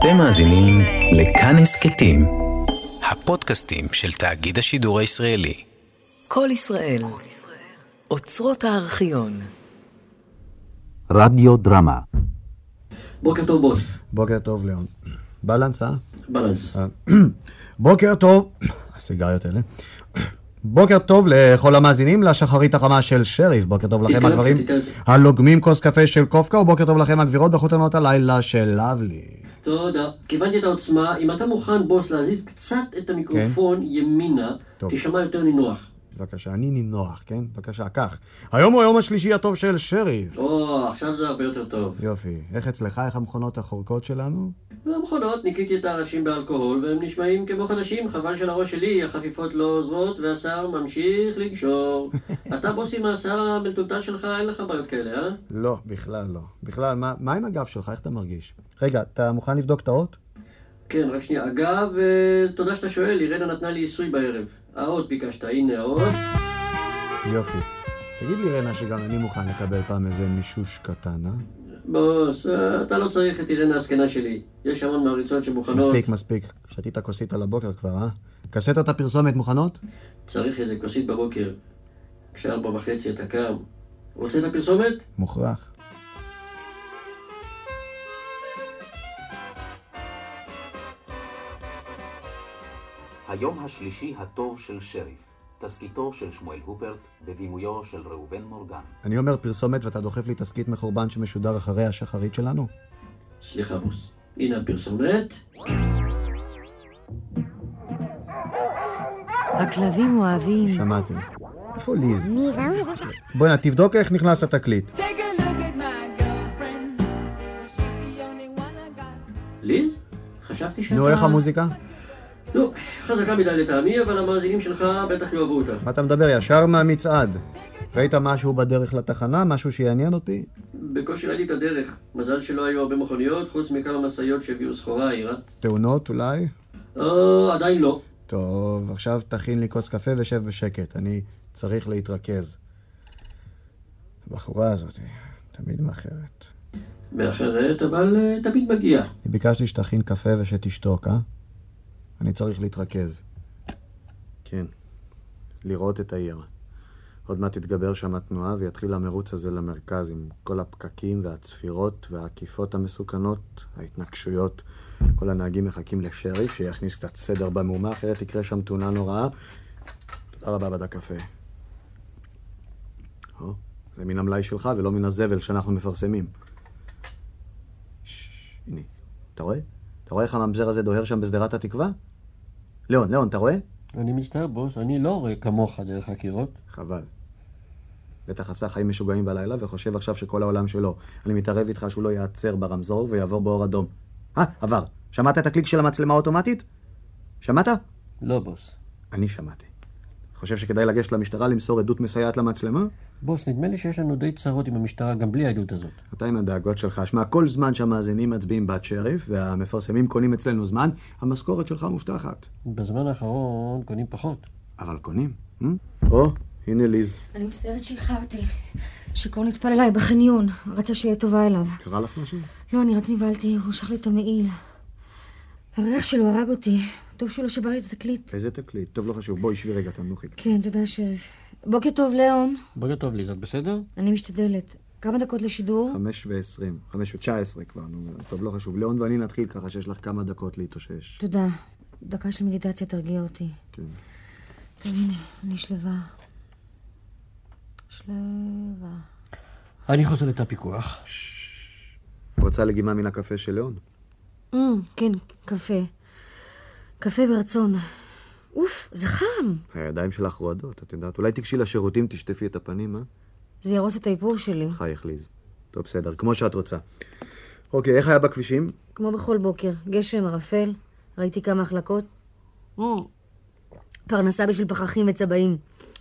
אתם מאזינים לכאן הסכתים, הפודקאסטים של תאגיד השידור הישראלי. כל ישראל, אוצרות הארכיון. רדיו דרמה. בוקר טוב בוס. בוקר טוב, ליאון. בלנס, אה? בלנס. בוקר טוב, הסיגריות האלה. בוקר טוב לכל המאזינים לשחרית החמה של שריף, בוקר טוב לכם הגברים. הלוגמים כוס קפה של קופקה, ובוקר טוב לכם הגבירות בחותנות הלילה של לבלי. תודה. כיוונתי את העוצמה. אם אתה מוכן בוס להזיז קצת את המיקרופון ימינה, כן. טוב. תשמע יותר נינוח. בבקשה, אני נינוח, כן? בבקשה, קח. היום הוא היום השלישי הטוב של שריף. או, עכשיו זה הרבה יותר טוב. יופי. איך אצלך, איך המכונות החורקות שלנו? במכונות ניקיתי את הראשים באלכוהול והם נשמעים כמו חדשים, חבל שלראש שלי החפיפות לא עוזרות והשיער ממשיך לנשור. אתה בוס עם השיער המטולטל שלך, אין לך בעיות כאלה, אה? לא, בכלל לא. בכלל, מה, מה עם הגב שלך? איך אתה מרגיש? רגע, אתה מוכן לבדוק את האות? כן, רק שנייה. אגב, אה, תודה שאתה שואל, אירנה נתנה לי עיסוי בערב. האות ביקשת, הנה האות. יופי. תגיד לי, רנה, שגם אני מוכן לקבל פעם איזה מישוש קטן, אה? בוס, אה, אתה לא צריך את אירנה הזקנה שלי. יש המון מעריצות שמוכנות. מספיק, מספיק. שתית כוסית על הבוקר כבר, אה? קסטות הפרסומת מוכנות? צריך איזה כוסית בבוקר. כשארבע וחצי אתה קם. רוצה את הפרסומת? מוכרח. היום השלישי הטוב של שריף. תסכיתו של שמואל הופרט, בבימויו של ראובן מורגן. אני אומר פרסומת ואתה דוחף לי תסכית מחורבן שמשודר אחרי השחרית שלנו? סליחה, בוס. הנה הפרסומת. הכלבים אוהבים. שמעתי. איפה ליז? בוא'נה, תבדוק איך נכנס התקליט. ליז? חשבתי שאתה... נו, איך המוזיקה? נו, חזקה מדי לטעמי, אבל המאזינים שלך בטח יאהבו אותה. מה אתה מדבר? ישר מהמצעד. ראית משהו בדרך לתחנה? משהו שיעניין אותי? בקושי ראיתי את הדרך. מזל שלא היו הרבה מכוניות, חוץ מכמה משאיות שהביאו סחורה העירה. תאונות אולי? אה, עדיין לא. טוב, עכשיו תכין לי כוס קפה ושב בשקט. אני צריך להתרכז. הבחורה הזאת תמיד מאחרת. מאחרת, אבל אה, תמיד מגיע. אני ביקשתי שתכין קפה ושתשתוק, אה? אני צריך להתרכז. כן, לראות את העיר. עוד מעט תתגבר שם התנועה ויתחיל המרוץ הזה למרכז עם כל הפקקים והצפירות והעקיפות המסוכנות, ההתנגשויות. כל הנהגים מחכים לשריף שיכניס קצת סדר במהומה, אחרת תקרה שם תאונה נוראה. תודה רבה בדק קפה. או, זה מן המלאי שלך ולא מן הזבל שאנחנו מפרסמים. ששש, הנה, אתה רואה? אתה רואה איך הממזר הזה דוהר שם בשדרת התקווה? ליאון, ליאון, אתה רואה? אני מצטער, בוס, אני לא רואה כמוך דרך הקירות. חבל. בטח עשה חיים משוגעים בלילה וחושב עכשיו שכל העולם שלו. אני מתערב איתך שהוא לא ייעצר ברמזור ויעבור באור אדום. אה, עבר. שמעת את הקליק של המצלמה האוטומטית? שמעת? לא, בוס. אני שמעתי. חושב שכדאי לגשת למשטרה למסור עדות מסייעת למצלמה? בוס, נדמה לי שיש לנו די צרות עם המשטרה גם בלי העדות הזאת. אתה עם הדאגות שלך. שמע, כל זמן שהמאזינים מצביעים בת שריף והמפרסמים קונים אצלנו זמן, המשכורת שלך מובטחת. בזמן האחרון קונים פחות. אבל קונים? אה? או, הנה ליז. אני מצטערת שאיחרתי. שיכור נטפל אליי בחניון. רצה שיהיה טובה אליו. קרה לך משהו? לא, אני רק נבהלתי, הוא משך לי את המעיל. הריח שלו הרג אותי. טוב שהוא לא שבר לי את התקליט. איזה תקליט? טוב, לא חשוב. בואי, שבי רגע, תנוחי. כן, תודה, שריף. בוקר טוב, ליאון. בוקר טוב, ליז, את בסדר? אני משתדלת. כמה דקות לשידור? חמש ועשרים, חמש ותשע עשרה כבר, נו, טוב, לא חשוב. ליאון ואני נתחיל ככה שיש לך כמה דקות להתאושש. תודה. דקה של מדיטציה תרגיע אותי. כן. טוב, הנה, אני שלווה. שלווה. אני חוזר לתא פיקוח. רוצה לגימה מן הקפה של ליאון? Mm, כן, קפה. קפה ברצון. אוף, זה חם. הידיים שלך רועדות, את יודעת. אולי תיגשי לשירותים, תשטפי את הפנים, אה? זה יהרוס את האיפור שלי. חייך, ליז. טוב, בסדר, כמו שאת רוצה. אוקיי, איך היה בכבישים? כמו בכל בוקר, גשם, ערפל, ראיתי כמה החלקות. פרנסה בשביל פחחים וצבעים.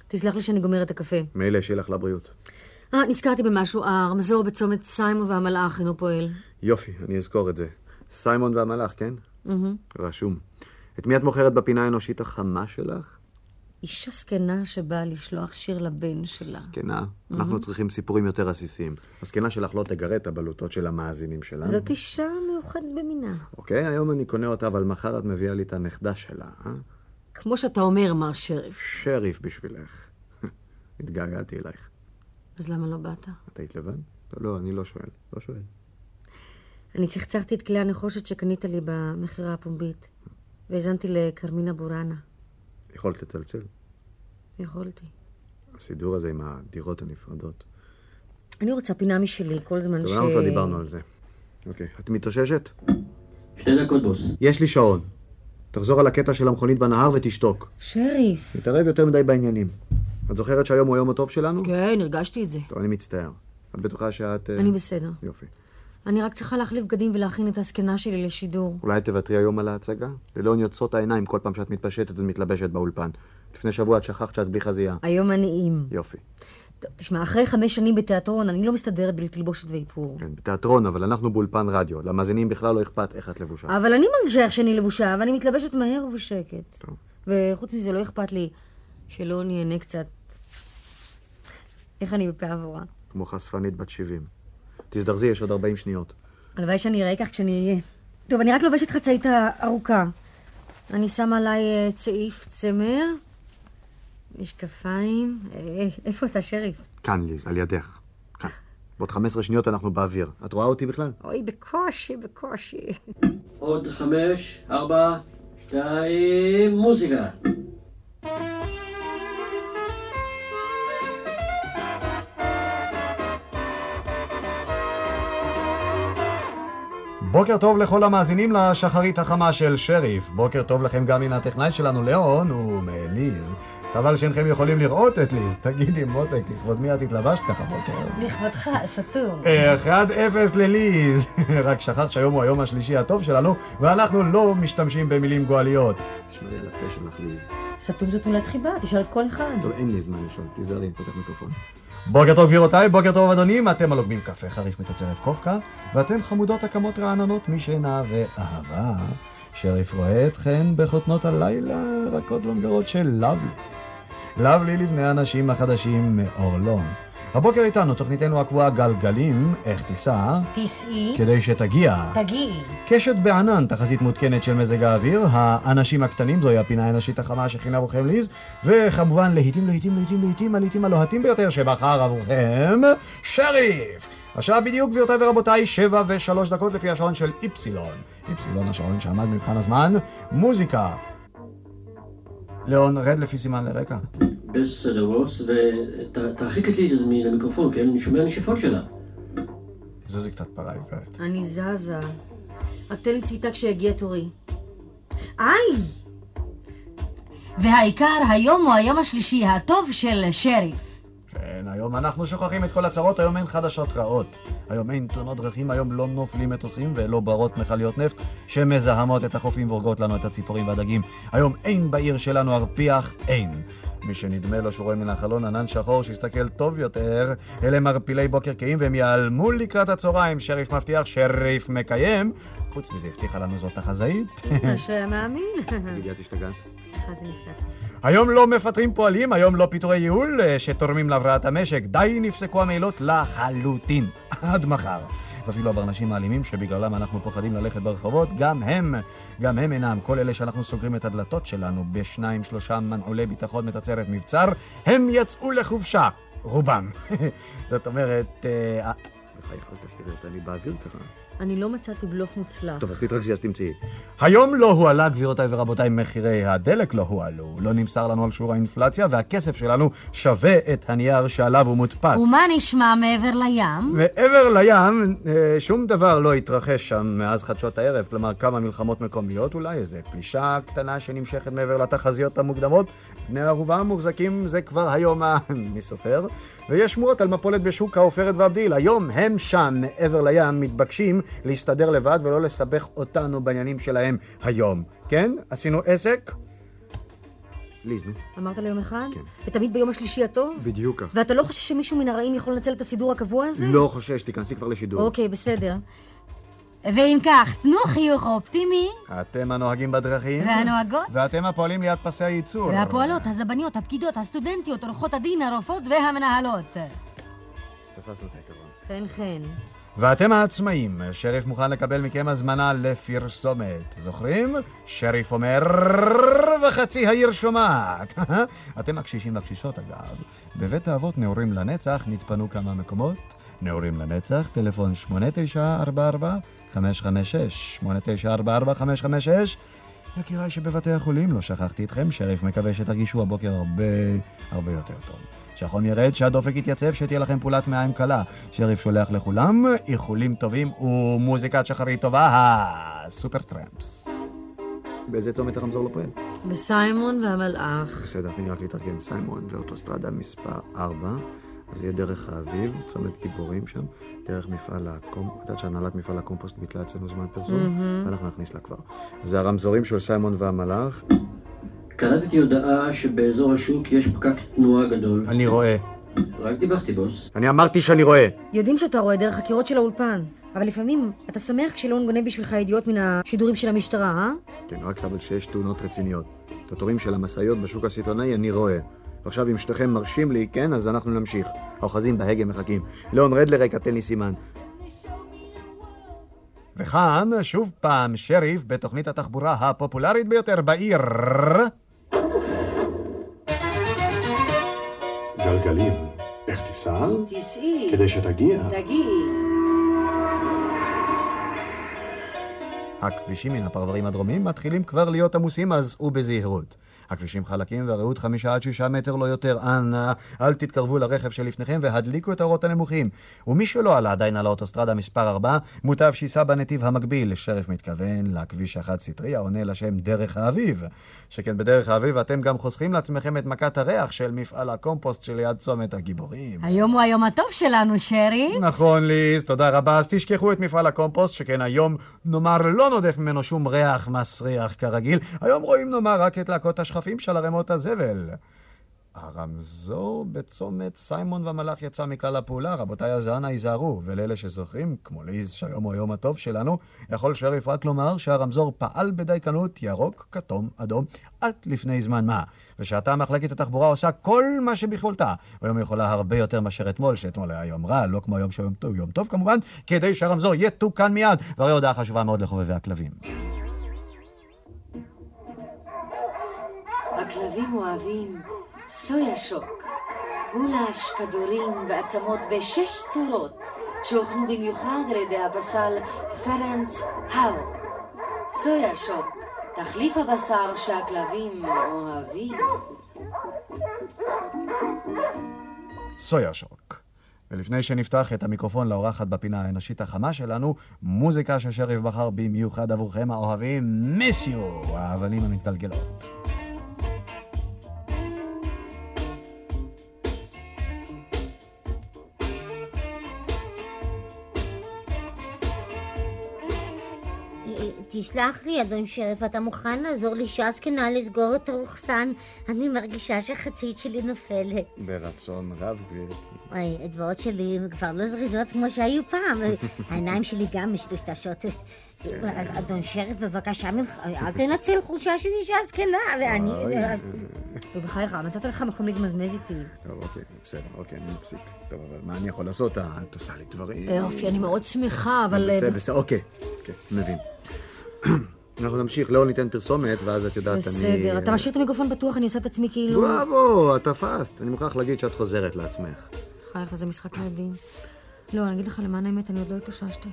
תסלח לי שאני גומרת את הקפה. מילא, שיהיה לך לבריאות. אה, נזכרתי במשהו, הרמזור בצומת סיימון והמלאך אינו פועל. יופי, אני אזכור את זה. סיימון והמלאך, כן? מהמם. רשום. את מי את מוכרת בפינה האנושית החמה שלך? אישה זקנה שבאה לשלוח שיר לבן שלה. זקנה, אנחנו צריכים סיפורים יותר עסיסיים. הזקנה שלך לא תגרה את הבלוטות של המאזינים שלנו. זאת אישה מיוחדת במינה. אוקיי, היום אני קונה אותה, אבל מחר את מביאה לי את הנכדה שלה, אה? כמו שאתה אומר, מר שריף. שריף בשבילך. התגעגעתי אלייך. אז למה לא באת? את היית לבד? לא, לא, אני לא שואל. לא שואל. אני צחצחתי את כלי הנחושת שקנית לי במכירה הפומבית, והאזנתי לכרמינה בורנה. יכולת לצלצל. יכולתי. הסידור הזה עם הדירות הנפרדות. אני רוצה פינה משלי כל זמן טוב, ש... למה כבר דיברנו על זה? אוקיי, את מתאוששת? שתי דקות, בוס. יש לי שעון. תחזור על הקטע של המכונית בנהר ותשתוק. שריף. מתערב יותר מדי בעניינים. את זוכרת שהיום הוא היום הטוב שלנו? כן, הרגשתי את זה. טוב, אני מצטער. את בטוחה שאת... אה, אני בסדר. יופי. אני רק צריכה להחליף בגדים ולהכין את הזקנה שלי לשידור. אולי תוותרי היום על ההצגה? ללאון יוצאות העיניים כל פעם שאת מתפשטת ומתלבשת באולפן. לפני שבוע את שכחת שאת בלי חזייה. היום אני עם. יופי. טוב, תשמע, אחרי חמש שנים בתיאטרון, אני לא מסתדרת בלי תלבושת ואיפור. כן, בתיאטרון, אבל אנחנו באולפן רדיו. למאזינים בכלל לא אכפת איך את לבושה. אבל אני מרגישה איך שאני לבושה, ואני מתלבשת מהר ובשקט. טוב. וחוץ מזה, לא אכפת לי שלא נהנה קצת. איך אני בפה עבורה? כמו חשפנית בת 70. תזדרזי, יש עוד 40 שניות. הלוואי שאני אראה כך כשאני אהיה. טוב, אני רק לובשת חצאית ארוכה. אני שמה עליי אה, צעיף צמר, משקפיים. אה, איפה אתה, שריף? כאן, ליז, על ידך. כאן. בעוד 15 שניות אנחנו באוויר. את רואה אותי בכלל? אוי, בקושי, בקושי. עוד חמש, ארבע, שתיים, מוזיקה. בוקר טוב לכל המאזינים לשחרית החמה של שריף. בוקר טוב לכם גם מן הטכנאי שלנו, ליאון, ומליז. חבל שאינכם יכולים לראות את ליז. תגידי, מותק, לכבוד מי את התלבשת ככה בוקר? לכבודך, סתום. 1-0 לליז. רק שכחת שהיום הוא היום השלישי הטוב שלנו, ואנחנו לא משתמשים במילים גואליות. תשמעי על הפה שלך, ליז. סתום זאת מילת חיבה, תשאל את כל אחד. טוב, אין לי זמן לשאול, תיזהרי, אני פותח מיקרופון. בוקר טוב גבירותיי, בוקר טוב אדונים, אתם הלוגמים קפה חריף מתוצרת קופקא, ואתם חמודות הקמות רעננות משינה ואהבה. שריף רואה אתכן בחותנות הלילה רכות ומגרות של לבלי. לבלי לבני האנשים החדשים מאורלון. הבוקר איתנו תוכניתנו הקבועה גלגלים, איך תיסע, תיסעי, כדי שתגיע. תגיעי. קשת בענן, תחזית מעודכנת של מזג האוויר, האנשים הקטנים, זוהי הפינה האנושית החמה שכינה עבורכם ליז, וכמובן להיטים, להיטים, להיטים, להיטים, הלהיטים הלוהטים ביותר שבחר עבורכם, שריף! השעה בדיוק, גבירותיי ורבותיי, שבע ושלוש דקות לפי השעון של איפסילון. איפסילון השעון שעמד במבחן הזמן, מוזיקה. ליאון, רד לפי סימן לרקע. בסדר, בוס, ותרחיק את ליד מן המיקרופון, כן? אני שומע נשיפות שלה. זוזי קצת פרה עיוורת. אני זזה. רק תן לי צביטה כשיגיע תורי. איי! והעיקר, היום הוא היום השלישי הטוב של שריף. כן, היום אנחנו שוכחים את כל הצרות, היום אין חדשות רעות. היום אין תאונות דרכים, היום לא נופלים מטוסים ולא ברות מכליות נפט שמזהמות את החופים והורגות לנו את הציפורים והדגים. היום אין בעיר שלנו ארפיח, אין. מי שנדמה לו שהוא רואה מן החלון ענן שחור שיסתכל טוב יותר, אלה מרפילי בוקר קהים והם ייעלמו לקראת הצהריים. שריף מבטיח, שריף מקיים. חוץ מזה הבטיחה לנו זאת החזאית. שמאמין. תגידי, את השתגעת? סליחה, זה נפלא. היום לא מפטרים פועלים, היום לא פיטורי ייעול אה, שתורמים להבראת המשק. די נפסקו המעילות לחלוטין. עד מחר. ואפילו הברנשים האלימים שבגללם אנחנו פוחדים ללכת ברחובות, גם הם, גם הם אינם. כל אלה שאנחנו סוגרים את הדלתות שלנו בשניים שלושה מנעולי ביטחון מתוצרת מבצר, הם יצאו לחופשה. רובם. זאת אומרת... בחייך, אל תשאירי אותי באוויר ככה. אני לא מצאתי בלוף מוצלח. טוב, אז תתרכזי, אז תמצאי. היום לא הועלה, גבירותיי ורבותיי, מחירי הדלק לא הועלו. לא נמסר לנו על שיעור האינפלציה, והכסף שלנו שווה את הנייר שעליו הוא מודפס. ומה נשמע מעבר לים? מעבר לים, אה, שום דבר לא התרחש שם מאז חדשות הערב. כלומר, כמה מלחמות מקומיות אולי, איזה פלישה קטנה שנמשכת מעבר לתחזיות המוקדמות. בני ערובה מוחזקים זה כבר היום ה... ויש שמועות על מפולת בשוק העופרת והבדיל. היום הם שם, מעבר לים, מתבקשים להסתדר לבד ולא לסבך אותנו בעניינים שלהם היום. כן? עשינו עסק? ליז, נו. אמרת ליום אחד? כן. ותמיד ביום השלישי הטוב? בדיוק כך. ואתה לא חושב שמישהו מן הרעים יכול לנצל את הסידור הקבוע הזה? לא חושש, תיכנסי כבר לשידור. אוקיי, בסדר. ואם כך, תנו חיוך אופטימי, אתם הנוהגים בדרכים. והנוהגות? ואתם הפועלים ליד פסי הייצור. והפועלות, הזבניות, הפקידות, הסטודנטיות, עורכות הדין, הרופאות והמנהלות. תפסנו את העיקרון. חן חן. ואתם העצמאים, שריף מוכן לקבל מכם הזמנה לפרסומת. זוכרים? שריף אומר וחצי העיר שומעת. אתם הקשישים והקשישות אגב. בבית האבות נעורים לנצח נתפנו כמה מקומות. נעורים לנצח, טלפון 8944-556, 8944-556. יקיריי שבבתי החולים, לא שכחתי אתכם, שריף מקווה שתרגישו הבוקר הרבה הרבה יותר טוב. שהחום ירד, שהדופק יתייצב, שתהיה לכם פעולת מעיים קלה. שריף שולח לכולם איחולים טובים ומוזיקת שחרית טובה, הסופר טרמפס. באיזה צומת הרמזור לא פועל? בסיימון והמלאך. בסדר, תני רק להתארגן. סיימון זה אוטוסטרדה מספר 4, אז יהיה דרך האביב, צומת גיבורים שם, דרך מפעל הקומפוסט, את יודעת שהנהלת מפעל הקומפוסט ביטלה אצלנו זמן פרסום? אנחנו נכניס לה כבר. זה הרמזורים של סיימון והמלאך. קלטתי הודעה שבאזור השוק יש פקק תנועה גדול. אני רואה. רק דיווחתי, בוס. אני אמרתי שאני רואה. יודעים שאתה רואה דרך חקירות של האולפן, אבל לפעמים אתה שמח כשלא גונב בשבילך ידיעות מן השידורים של המשטרה, אה? כן, רק אבל שיש תאונות רציניות. את התורים של המשאיות בשוק הסיטונאי אני רואה. ועכשיו אם שתיכם מרשים לי, כן, אז אנחנו נמשיך. האוחזים בהגה מחכים. ליאון, רד לרקע, תן לי סימן. וכאן, שוב פעם, שריף בתוכנית התחבורה הפופולרית ביותר בעיר. גלגלים. איך תיסע? תיסעי, כדי שתגיע. תגיעי. הכבישים מן הפרברים הדרומיים מתחילים כבר להיות עמוסים, אז ובזהירות. הכבישים חלקים והרעות חמישה עד שישה מטר לא יותר. אנא, אל תתקרבו לרכב שלפניכם והדליקו את האורות הנמוכים. ומי שלא עלה עדיין על האוטוסטרדה מספר 4, מוטב שייסע בנתיב המקביל. שריף מתכוון לכביש החד-סטרי העונה לשם דרך האביב. שכן בדרך האביב אתם גם חוסכים לעצמכם את מכת הריח של מפעל הקומפוסט שליד צומת הגיבורים. היום הוא היום הטוב שלנו, שרי. נכון, ליז, תודה רבה. אז תשכחו את מפעל הקומפוסט, שכן היום, נאמר, לא נודף ממנו שום ריח מסריח כרגיל. היום רואים, נאמר, רק את להקות השחפים של ערימות הזבל. הרמזור בצומת סיימון והמלאך יצא מכלל הפעולה, רבותיי, אז אנא היזהרו. ולאלה שזוכרים, כמו ליז, שהיום הוא היום הטוב שלנו, יכול שריף רק לומר שהרמזור פעל בדייקנות ירוק, כתום, אדום, עד לפני זמן מה. ושעתה מחלקת התחבורה עושה כל מה שביכולתה. והיום היא יכולה הרבה יותר מאשר אתמול, שאתמול היה יום רע, לא כמו היום טוב, יום טוב כמובן, כדי שהרמזור יתוקן מיד. והרי הודעה חשובה מאוד לחובבי הכלבים. הכלבים אוהבים סויה שוק, גולש, כדורים ועצמות בשש צורות שהוכנו במיוחד על ידי הפסל פרנס האו. סויה שוק, תחליף הבשר שהכלבים אוהבים. סויה שוק. ולפני שנפתח את המיקרופון לאורחת בפינה האנושית החמה שלנו, מוזיקה ששריף בחר במיוחד עבורכם האוהבים, מיסיו, האבנים המתגלגלות. תסלח לי, אדון שרף, אתה מוכן לעזור לאישה זקנה לסגור את הרוחסן? אני מרגישה שהחצית שלי נופלת. ברצון רב, גברתי. אוי, האצבעות שלי כבר לא זריזות כמו שהיו פעם. העיניים שלי גם משטושטשות. אדון שרף, בבקשה ממך, אל תנצל חולשה של אישה זקנה, ואני... אוי. ובחייך, מצאת לך מקום להתמזמז איתי. טוב, אוקיי, בסדר, אוקיי, אני מפסיק. טוב, אבל מה אני יכול לעשות? אה, את עושה לי דברים. יופי, אני מאוד שמחה, אבל... בסדר, בסדר, אוקיי, אוקיי, מבין. אנחנו נמשיך, לא ניתן פרסומת, ואז את יודעת, אני... בסדר, אתה משאיר את המיקרופון פתוח, אני עושה את עצמי כאילו... בראבו, את תפסת. אני מוכרח להגיד שאת חוזרת לעצמך. חייך, זה משחק ילדים. לא, אני אגיד לך למען האמת, אני עוד לא התאוששתי.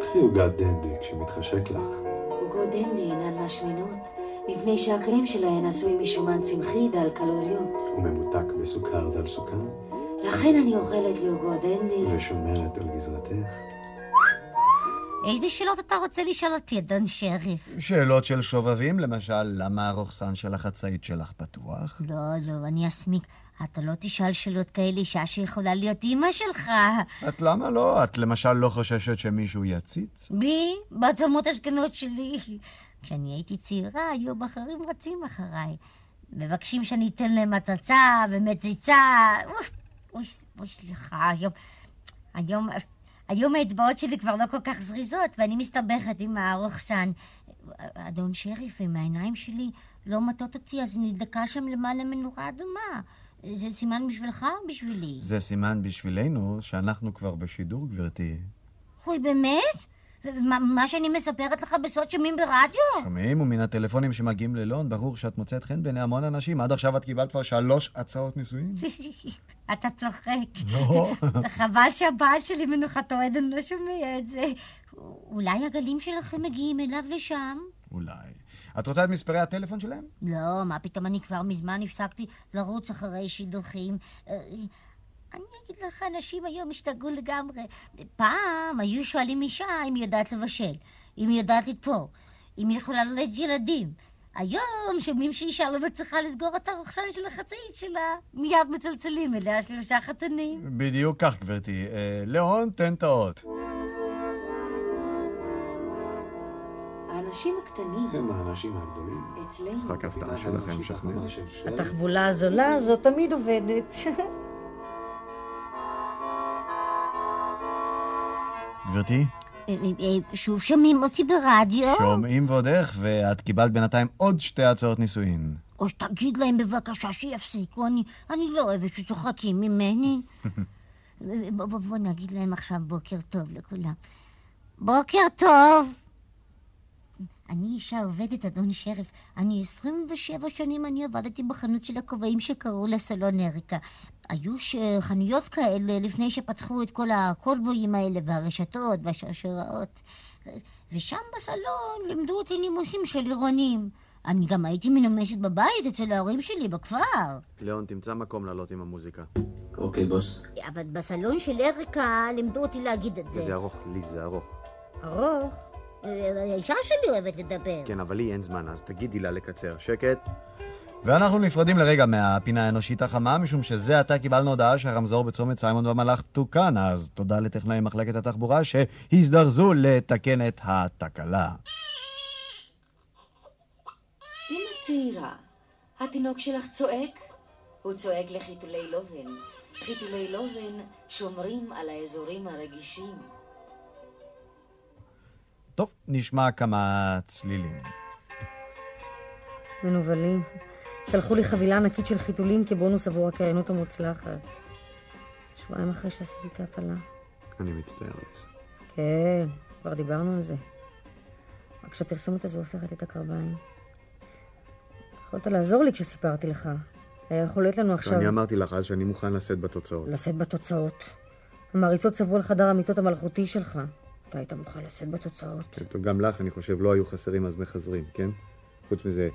קחי עוגת דנדי כשמתחשק לך. עוגות דנדי אינן משמינות, מפני שהקרם שלהן עשוי משומן צמחי דל קלוריות. וממותק בסוכר דל סוכר, לכן אני אוכלת לעוגות דנדי. ושומרת על גזרתך. איזה שאלות אתה רוצה לשאול אותי, אדון שריף? שאלות של שובבים, למשל, למה הרוכסן של החצאית שלך פתוח? לא, לא, אני אסמיק. אתה לא תשאל שאלות כאלה אישה שיכולה להיות אימא שלך. את למה לא? את למשל לא חוששת שמישהו יציץ? בי, בעצמות השכנות שלי. כשאני הייתי צעירה, היו בחרים רצים אחריי. מבקשים שאני אתן להם הצצה ומציצה. אוי, אוי, סליחה, היום... היום... היום האצבעות שלי כבר לא כל כך זריזות, ואני מסתבכת עם הרוכסן. אדון שריף, עם העיניים שלי לא מטות אותי, אז נדלקה שם למעלה מנורה אדומה. זה סימן בשבילך או בשבילי? זה סימן בשבילנו שאנחנו כבר בשידור, גברתי. אוי, באמת? מה, שאני מספרת לך בסוד שומעים ברדיו? שומעים, ומן הטלפונים שמגיעים ללון, ברור שאת מוצאת חן בעיני המון אנשים. עד עכשיו את קיבלת כבר שלוש הצעות נישואין. אתה צוחק. לא. חבל שהבעל שלי מנוחתו עדן לא שומע את זה. אולי הגלים שלכם מגיעים אליו לשם? אולי. את רוצה את מספרי הטלפון שלהם? לא, מה פתאום, אני כבר מזמן הפסקתי לרוץ אחרי שידוכים. אני אגיד לך, אנשים היום השתגעו לגמרי. פעם היו שואלים אישה אם היא יודעת לבשל, אם היא יודעת לתפור, אם היא יכולה ללדת ילדים. היום שומעים שאישה לא מצליחה לסגור את הרוכסן של החצאית שלה, מיד מצלצלים אליה שלושה חתנים. בדיוק כך, גברתי. אה, ליאון, תן את האות. האנשים הקטנים הם האנשים הגדולים. אצלנו. משחק ההפתעה שלכם משכנע. התחבולה הזולה הזאת תמיד עובדת. גברתי, אה, אה, אה, שוב שומעים אותי ברדיו? שומעים ועוד איך, ואת קיבלת בינתיים עוד שתי הצעות נישואין. או שתגיד להם בבקשה שיפסיקו, אני, אני לא אוהבת שצוחקים ממני. בוא, בוא, בוא נגיד להם עכשיו בוקר טוב לכולם. בוקר טוב! אני אישה עובדת, אדון שריף. אני 27 שנים אני עבדתי בחנות של הכובעים שקראו לה סלון אריקה. היו ש- חנויות כאלה לפני שפתחו את כל הקולבויים האלה והרשתות והשרשראות. ושם בסלון לימדו אותי נימוסים של עירונים. אני גם הייתי מנומסת בבית אצל ההורים שלי בכפר. ליאון, תמצא מקום לעלות עם המוזיקה. אוקיי, בוס. אבל בסלון של אריקה לימדו אותי להגיד את זה. זה ארוך, לי זה ארוך. ארוך? אה, האישה שלי אוהבת לדבר. כן, אבל לי אין זמן, אז תגידי לה לקצר. שקט. ואנחנו נפרדים לרגע מהפינה האנושית החמה, משום שזה עתה קיבלנו הודעה שהרמזור בצומת סיימון במלאך תוקן, אז תודה לטכנאי מחלקת התחבורה שהזדרזו לתקן את התקלה. אמא צעירה, התינוק שלך צועק? הוא צועק לחיתולי לובן. חיתולי לובן שומרים על האזורים הרגישים. טוב, נשמע כמה צלילים. מנוולים. שלחו לי חבילה ענקית של חיתולים כבונוס עבור הקריינות המוצלחת. שבועיים אחרי שעשיתי את ההפלה. אני מצטער, ליס. כן, כבר דיברנו על זה. רק שהפרסומת הזו הופכת את הקרביים. יכולת לעזור לי כשסיפרתי לך. היה יכול להיות לנו עכשיו... אני אמרתי לך אז שאני מוכן לשאת בתוצאות. לשאת בתוצאות. המעריצות צבעו על חדר המיטות המלכותי שלך. אתה היית מוכן לשאת בתוצאות. טוב, גם לך, אני חושב, לא היו חסרים אז מחזרים, כן? חוץ מזה,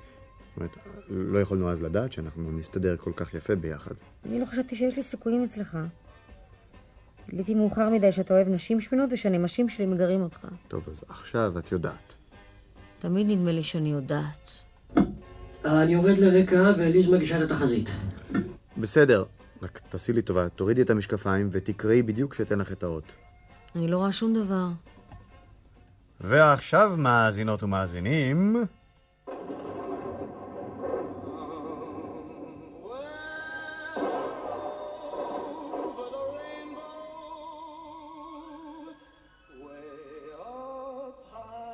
זאת אומרת, לא יכולנו אז לדעת שאנחנו נסתדר כל כך יפה ביחד. אני לא חשבתי שיש לי סיכויים אצלך. גיליתי מאוחר מדי שאתה אוהב נשים שמנות ושהנמשים שלי מגרים אותך. טוב, אז עכשיו את יודעת. תמיד נדמה לי שאני יודעת. אני יורד לרקע וליז מגישה את התחזית. בסדר, רק תעשי לי טובה, תורידי את המשקפיים ותקראי בדיוק כשאתן לך את האות. אני לא רואה שום דבר. ועכשיו, מאזינות ומאזינים...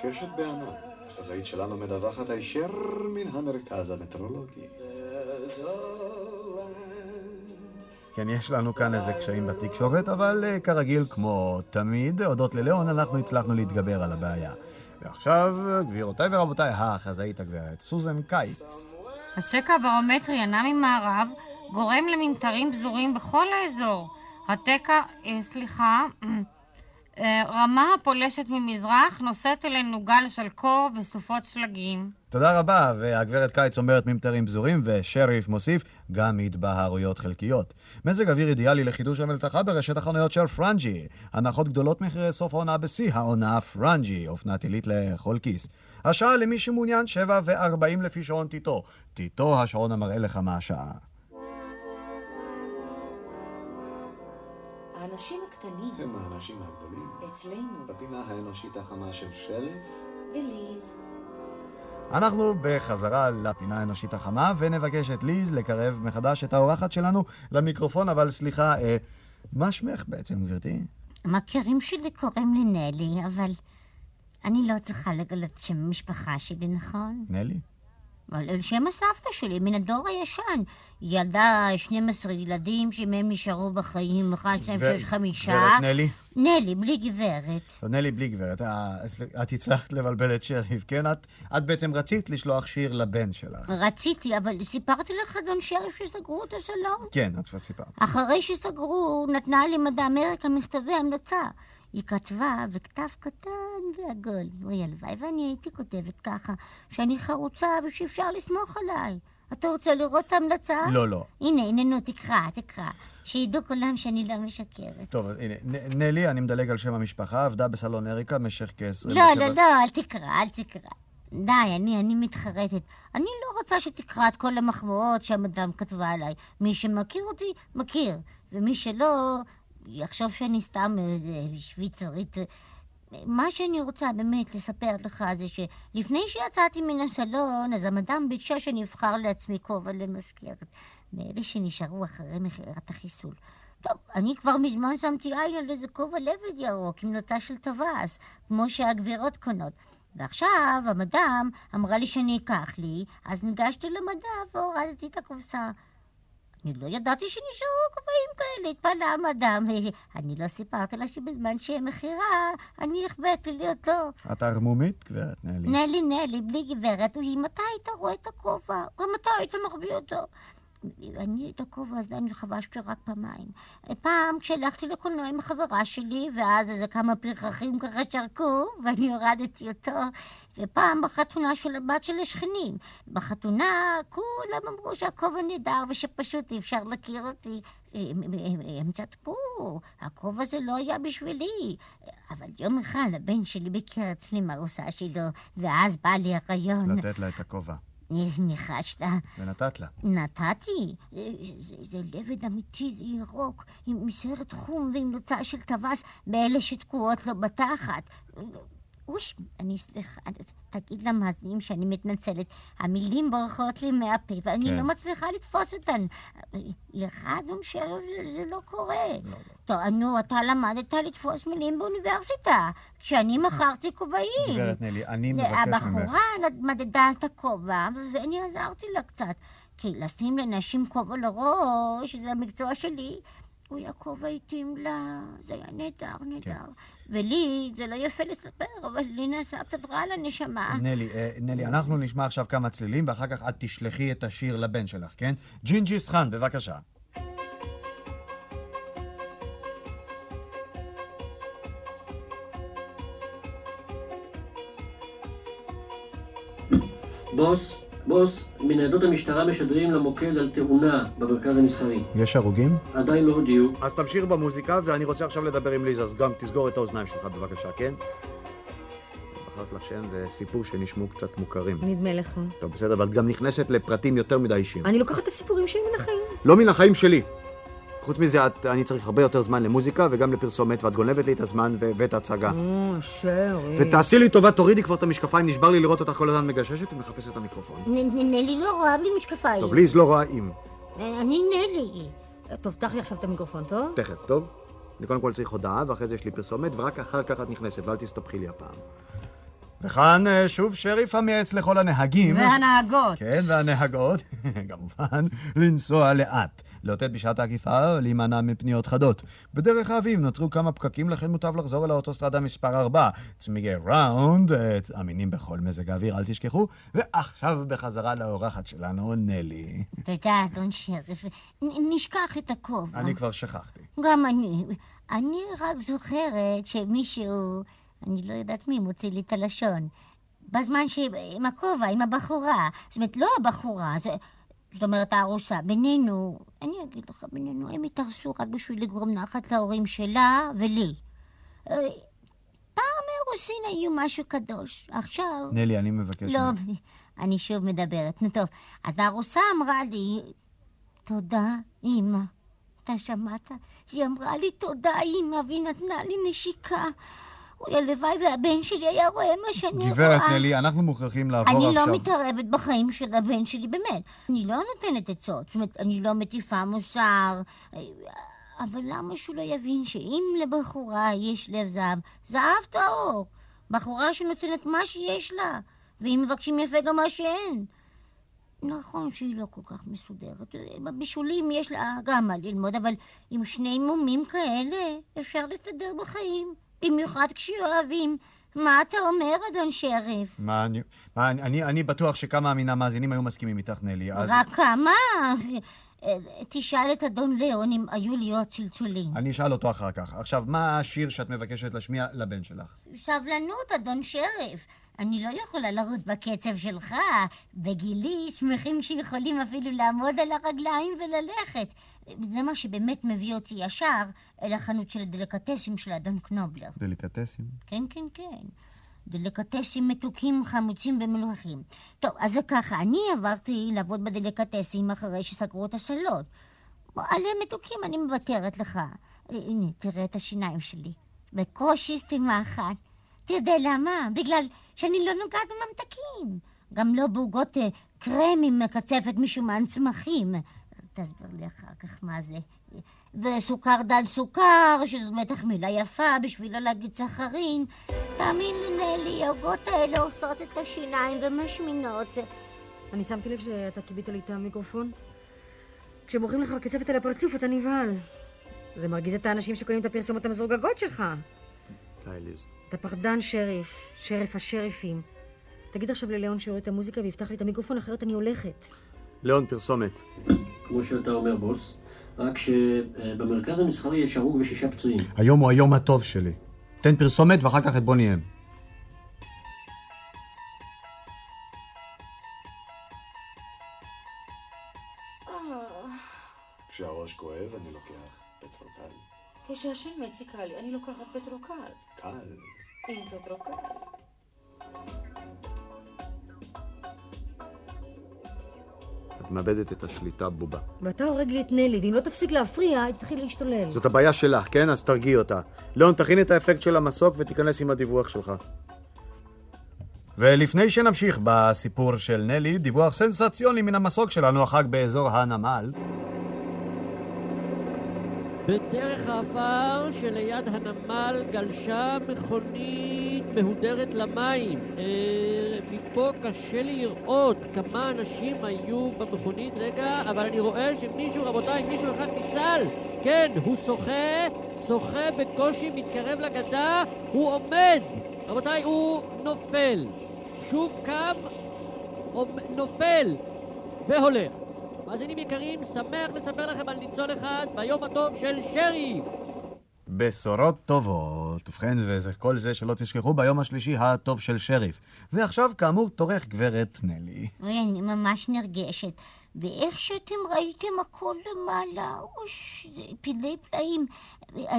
קשת בענן, החזאית שלנו מדווחת הישר מן המרכז המטרולוגי. כן, יש לנו כאן איזה קשיים בתקשורת, אבל אה, כרגיל, כמו תמיד, הודות לליאון, אנחנו הצלחנו להתגבר על הבעיה. ועכשיו, גבירותיי ורבותיי, החזאית הגברת סוזן קיץ. השקע הברומטרי הנע ממערב גורם לממטרים פזורים בכל האזור. התקע, אה, סליחה, רמה הפולשת ממזרח נושאת אלינו גל של קור וסופות שלגים. תודה רבה, והגברת קיץ אומרת ממטרים פזורים, ושריף מוסיף גם התבהרויות חלקיות. מזג אוויר אידיאלי לחידוש המלתחה ברשת החנויות של פרנג'י. הנחות גדולות מחירי סוף העונה בשיא העונה פרנג'י, אופנת עילית לכל כיס. השעה למי שמעוניין, 7 ו-40 לפי שעון טיטו. טיטו השעון המראה לך מה השעה. האנשים הקטנים הם האנשים הגדולים. אצלנו. בפינה האנושית החמה של שריף, וליז. אנחנו בחזרה לפינה האנושית החמה, ונבקש את ליז לקרב מחדש את האורחת שלנו למיקרופון, אבל סליחה, אה, מה שמך בעצם, גברתי? המכרים שלי קוראים לי נלי, אבל אני לא צריכה לגלות שם המשפחה שלי, נכון? נלי? אבל שם הסבתא שלי, מן הדור הישן. ילדה 12 ילדים שמהם נשארו בחיים, אחד, שניים, שלוש, חמישה. גברת נלי? נלי, בלי גברת. לא, נלי בלי גברת. אה, את הצלחת לבלבל את שריף, כן? את, את בעצם רצית לשלוח שיר לבן שלך. רציתי, אבל סיפרתי לך, אדון שריף, שסגרו את הסלון. כן, את כבר סיפרת. אחרי שסגרו, נתנה לי מדע אמריקה מכתבי המלצה. היא כתבה בכתב קטן ועגול. אוי, הלוואי ואני הייתי כותבת ככה, שאני חרוצה ושאפשר לסמוך עליי. אתה רוצה לראות את ההמלצה? לא, לא. הנה, הנה, נו, תקרא, תקרא. שידעו כולם שאני לא משקרת. טוב, הנה, נ- נלי, אני מדלג על שם המשפחה, עבדה בסלון אריקה במשך כ-27... לא, לא, לא, אל תקרא, אל תקרא. די, אני, אני מתחרטת. אני לא רוצה שתקרא את כל המחמאות שהמדאם כתבה עליי. מי שמכיר אותי, מכיר. ומי שלא, יחשוב שאני סתם איזה שוויצרית. מה שאני רוצה באמת לספר לך זה שלפני שיצאתי מן הסלון, אז המדאם ביקשה שאני אבחר לעצמי כובע למזכרת. מאלה שנשארו אחרי מכירת החיסול. טוב, אני כבר מזמן שמתי עין על איזה כובע לבד ירוק עם נוצה של טווס, כמו שהגבירות קונות. ועכשיו המדאם אמרה לי שאני אקח לי, אז ניגשתי למדף והורדתי את הקופסה. אני לא ידעתי שנשארו כובעים כאלה, התפלא המדאם. אני לא סיפרתי לה שבזמן שיהיה מכירה, אני החבאתי לי אותו. את ערמומית, גברת נלי? נלי, נלי, בלי גברת, אם אתה היית רואה את הכובע, גם אתה היית מחביא אותו. אני את הכובע הזה אני חבשתי רק פעמיים. פעם כשהלכתי לקולנוע עם החברה שלי, ואז איזה כמה פרחחים ככה שרקו, ואני הורדתי אותו, ופעם בחתונה של הבת של השכנים. בחתונה כולם אמרו שהכובע נהדר ושפשוט אי אפשר להכיר אותי. הם, צדקו, הכובע הזה לא היה בשבילי. אבל יום אחד הבן שלי ביקר אצלי מהארוסה שלו, ואז בא לי הרעיון. לתת לה את הכובע. ניחשת. ונתת לה. נתתי. זה, זה, זה לבד אמיתי, זה ירוק, עם סרט חום ועם נוצה של טווס, באלה שתקועות לו בתחת. אוש, אני סליחה, תגיד למאזינים שאני מתנצלת. המילים בורחות לי מהפה, ואני כן. לא מצליחה לתפוס אותן. לך, אדון שרף, זה, זה לא קורה. טוב, נו, אתה למדת לתפוס מילים באוניברסיטה, כשאני מכרתי כובעים. גברת נלי, אני מבקש ממך. הבחורה מדדה את הכובע, ואני עזרתי לה קצת. כי לשים לנשים כובע לראש, זה המקצוע שלי. אוי, הכובע התאים לה, זה היה נהדר, נהדר. ולי, זה לא יפה לספר, אבל לי נעשה קצת רע לנשמה. נלי, אה, נלי, אנחנו נשמע עכשיו כמה צלילים, ואחר כך את תשלחי את השיר לבן שלך, כן? ג'ינג'יס חאן, בבקשה. בוס, בוס, מניידות המשטרה משדרים למוקד על תאונה במרכז המסחרי. יש הרוגים? עדיין לא הודיעו. אז תמשיך במוזיקה, ואני רוצה עכשיו לדבר עם ליזה, אז גם תסגור את האוזניים שלך בבקשה, כן? בחרת לך שם וסיפור שנשמעו קצת מוכרים. נדמה לך. טוב, בסדר, אבל את גם נכנסת לפרטים יותר מדי אישיים. אני לוקחת את הסיפורים שלי מן החיים. לא מן החיים שלי. חוץ מזה, את, אני צריך הרבה יותר זמן למוזיקה וגם לפרסומת, ואת גונבת לי את הזמן ו- ואת ההצגה. או, שרי. ותעשי לי טובה, תורידי כבר את המשקפיים, נשבר לי לראות אותך כל הזמן מגששת ומחפשת את המיקרופון. נלי לא רואה בלי משקפיים. טוב, ליז לא רואים. אני נלי. טוב, פתח לי עכשיו את המיקרופון, טוב? תכף, טוב? אני קודם כל צריך הודעה, ואחרי זה יש לי פרסומת, ורק אחר כך את נכנסת, ואל תסתבכי לי הפעם. וכאן אה, שוב שריף המייעץ לכל הנהגים. והנהגות. כן, והנהגות, כמובן, לנסוע לאט. לאותת בשעת העקיפה, להימנע מפניות חדות. בדרך האביב נוצרו כמה פקקים, לכן מוטב לחזור אל האוטוסטרדה מספר 4. צמיגי ראונד, אה, אמינים בכל מזג האוויר, אל תשכחו. ועכשיו בחזרה לאורחת שלנו, נלי. תודה, אדון שריף. נשכח את הכובע. אני כבר שכחתי. גם אני. אני רק זוכרת שמישהו, אני לא יודעת מי, מוציא לי את הלשון. בזמן ש... עם הכובע, עם הבחורה. זאת אומרת, לא הבחורה, זה... זאת אומרת, הארוסה. בינינו, אני אגיד לך, בינינו, הם התארסו רק בשביל לגרום נחת להורים שלה ולי. אה, פעם האירוסין היו משהו קדוש. עכשיו... נלי, אני מבקש לא, ממך. אני שוב מדברת. נו טוב, אז הארוסה אמרה לי, תודה, אמא. אתה שמעת? היא אמרה לי תודה, אמא, והיא נתנה לי נשיקה. אוי, הלוואי והבן שלי היה רואה מה שאני גברת רואה. נלי, אנחנו מוכרחים לעבור אני עכשיו. לא מתערבת בחיים של הבן שלי, באמת. אני לא נותנת עצות. זאת אומרת, אני לא מטיפה מוסר. אבל למה שהוא לא יבין שאם לבחורה יש לב זהב, זהב טהור, בחורה שנותנת מה שיש לה, ואם מבקשים יפה גם מה שאין. נכון שהיא לא כל כך מסודרת. בבישולים יש לה גם מה ללמוד, אבל עם שני מומים כאלה אפשר להסתדר בחיים, במיוחד כשאוהבים. מה אתה אומר, אדון שריף? מה, אני, מה, אני, אני, בטוח שכמה מן המאזינים היו מסכימים איתך, נלי. אז רק כמה? תשאל את אדון ליאון אם היו לי עוד צלצולים. אני אשאל אותו אחר כך. עכשיו, מה השיר שאת מבקשת להשמיע לבן שלך? סבלנות, אדון שריף. אני לא יכולה לרוץ בקצב שלך. בגילי שמחים שיכולים אפילו לעמוד על הרגליים וללכת. זה מה שבאמת מביא אותי ישר אל החנות של הדליקטסים של אדון קנובלר. דליקטסים? כן, כן, כן. דליקטסים מתוקים, חמוצים ומלוחים. טוב, אז זה ככה, אני עברתי לעבוד בדליקטסים אחרי שסגרו את הסלון. על מתוקים אני מוותרת לך. הנה, תראה את השיניים שלי. בקושי סתימה אחת. אתה יודע למה? בגלל שאני לא נוגעת בממתקים. גם לא בעוגות אה, קרם עם מקצפת משומן צמחים. תסביר לי אחר כך מה זה. וסוכר דל סוכר, שזו בטח מילה יפה בשביל לא להגיד סחרין. תאמין לי, נלי, העוגות האלה עושות את השיניים ומשמינות. אני שמתי לב שאתה כיבית לי את המיקרופון. כשמורחים לך קצפת על הפרצוף אתה נבהל. זה מרגיז את האנשים שקונים את הפרסומות המזורגגות שלך. די, ליז. אתה פחדן שריף, שריף השריפים. תגיד עכשיו לליאון שיוריד את המוזיקה ויפתח לי את המיקרופון, אחרת אני הולכת. ליאון, פרסומת. כמו שאתה אומר, בוס, רק שבמרכז המסחרי יש הרוג ושישה פצועים. היום הוא היום הטוב שלי. תן פרסומת ואחר כך את בוני אם. כשהראש כואב אני לוקח פטרוקל. כשהשן מציקה לי, אני לוקחת פטרוקל. קל. עם פטרוקל. את מאבדת את השליטה בובה. ואתה הורג לי את נלי, ואם לא תפסיק להפריע, היא תתחיל להשתולל. זאת הבעיה שלך, כן? אז תרגיעי אותה. ליאון, תכין את האפקט של המסוק ותיכנס עם הדיווח שלך. ולפני שנמשיך בסיפור של נלי, דיווח סנסציוני מן המסוק שלנו החג באזור הנמל. בדרך העפר שליד הנמל גלשה מכונית מהודרת למים. אה, מפה קשה לי לראות כמה אנשים היו במכונית. רגע, אבל אני רואה שמישהו, רבותיי, מישהו אחד ניצל. כן, הוא שוחה, שוחה בקושי, מתקרב לגדה, הוא עומד. רבותיי, הוא נופל. שוב קם, נופל והולך. מאזינים יקרים, שמח לספר לכם על ניצול אחד ביום הטוב של שריף. בשורות טובות. ובכן, וזה כל זה שלא תשכחו ביום השלישי הטוב של שריף. ועכשיו, כאמור, תורך גברת נלי. אוי, אני ממש נרגשת. ואיך שאתם ראיתם הכל למעלה, אוש, פלאי פלאים.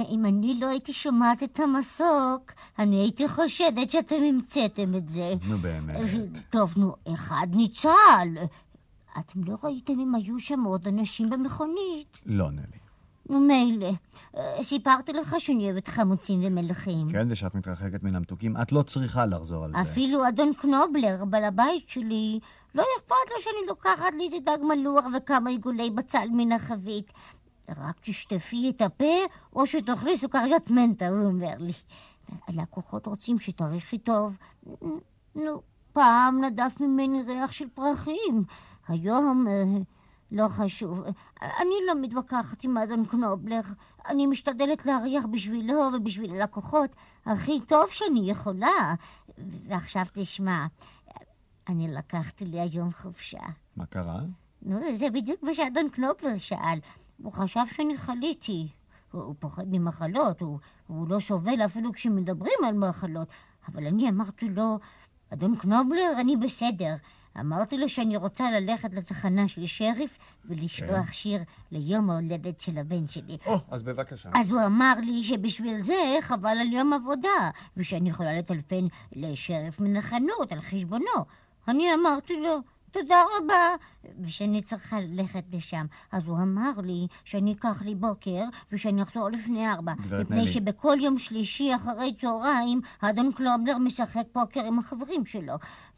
אם אני לא הייתי שומעת את המסוק, אני הייתי חושדת שאתם המצאתם את זה. נו באמת. טוב, נו, אחד ניצל. אתם לא ראיתם אם היו שם עוד אנשים במכונית? לא, נלי. נו, מילא. אה, סיפרתי לך שאני אוהבת חמוצים ומלחים. כן, ושאת מתרחקת מן המתוקים, את לא צריכה לחזור על זה. אפילו אדון קנובלר, בעל הבית שלי, לא אכפת לו שאני לוקחת לי איזה דג מלוח וכמה עיגולי בצל מן החבית. רק תשטפי את הפה, או שתאכלי סוכריות מנטה, הוא אומר לי. הלקוחות רוצים שתריחי טוב. נו, פעם נדף ממני ריח של פרחים. היום, אה, לא חשוב. אני לא מתווכחת עם אדון קנובלר. אני משתדלת להריח בשבילו ובשביל הלקוחות הכי טוב שאני יכולה. ועכשיו תשמע, אני לקחתי לי היום חופשה. מה קרה? נו, זה בדיוק מה שאדון קנובלר שאל. הוא חשב שאני חליתי. הוא, הוא פוחד ממחלות, הוא, הוא לא סובל אפילו כשמדברים על מחלות. אבל אני אמרתי לו, אדון קנובלר, אני בסדר. אמרתי לו שאני רוצה ללכת לתחנה של שריף ולשלוח כן. שיר ליום ההולדת של הבן שלי. או, אז בבקשה. אז הוא אמר לי שבשביל זה חבל על יום עבודה, ושאני יכולה לטלפן לשריף מן החנות על חשבונו. אני אמרתי לו, תודה רבה, ושאני צריכה ללכת לשם. אז הוא אמר לי שאני אקח לי בוקר ושאני אחזור לפני ארבע. מפני. שבכל יום שלישי אחרי צהריים, האדון קלובלר משחק פוקר עם החברים שלו.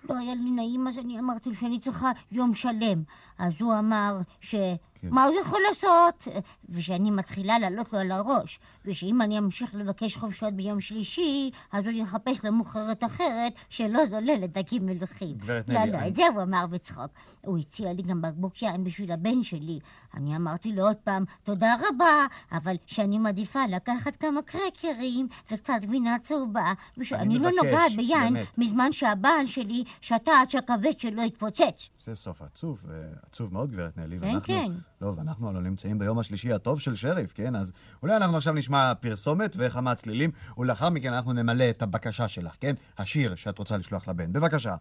לא היה לי נעים, אז אני אמרתי לו שאני צריכה יום שלם. אז הוא אמר ש... כן. מה הוא יכול לעשות? ושאני מתחילה לעלות לו על הראש, ושאם אני אמשיך לבקש חופשות ביום שלישי, אז הוא יחפש למוכרת אחרת שלא זוללת דגים מלוכים. גברת לא, נלי, לא, אני- את זה הוא אמר בצחוק. הוא הציע לי גם בקבוק יין בשביל הבן שלי. אני אמרתי לו עוד פעם, תודה רבה, אבל שאני מעדיפה לקחת כמה קרקרים וקצת גבינה צהובה, ושאני לא מבקש, נוגעת ביין באמת. מזמן שהבעל שלי שתה עד שהכבד שלו התפוצץ. זה סוף עצוב, אה, עצוב מאוד, גברת נלי. כן, ואנחנו- כן. לא, ואנחנו הלוא נמצאים ביום השלישי הטוב של שריף, כן? אז אולי אנחנו עכשיו נשמע פרסומת וכמה צלילים, ולאחר מכן אנחנו נמלא את הבקשה שלך, כן? השיר שאת רוצה לשלוח לבן. בבקשה.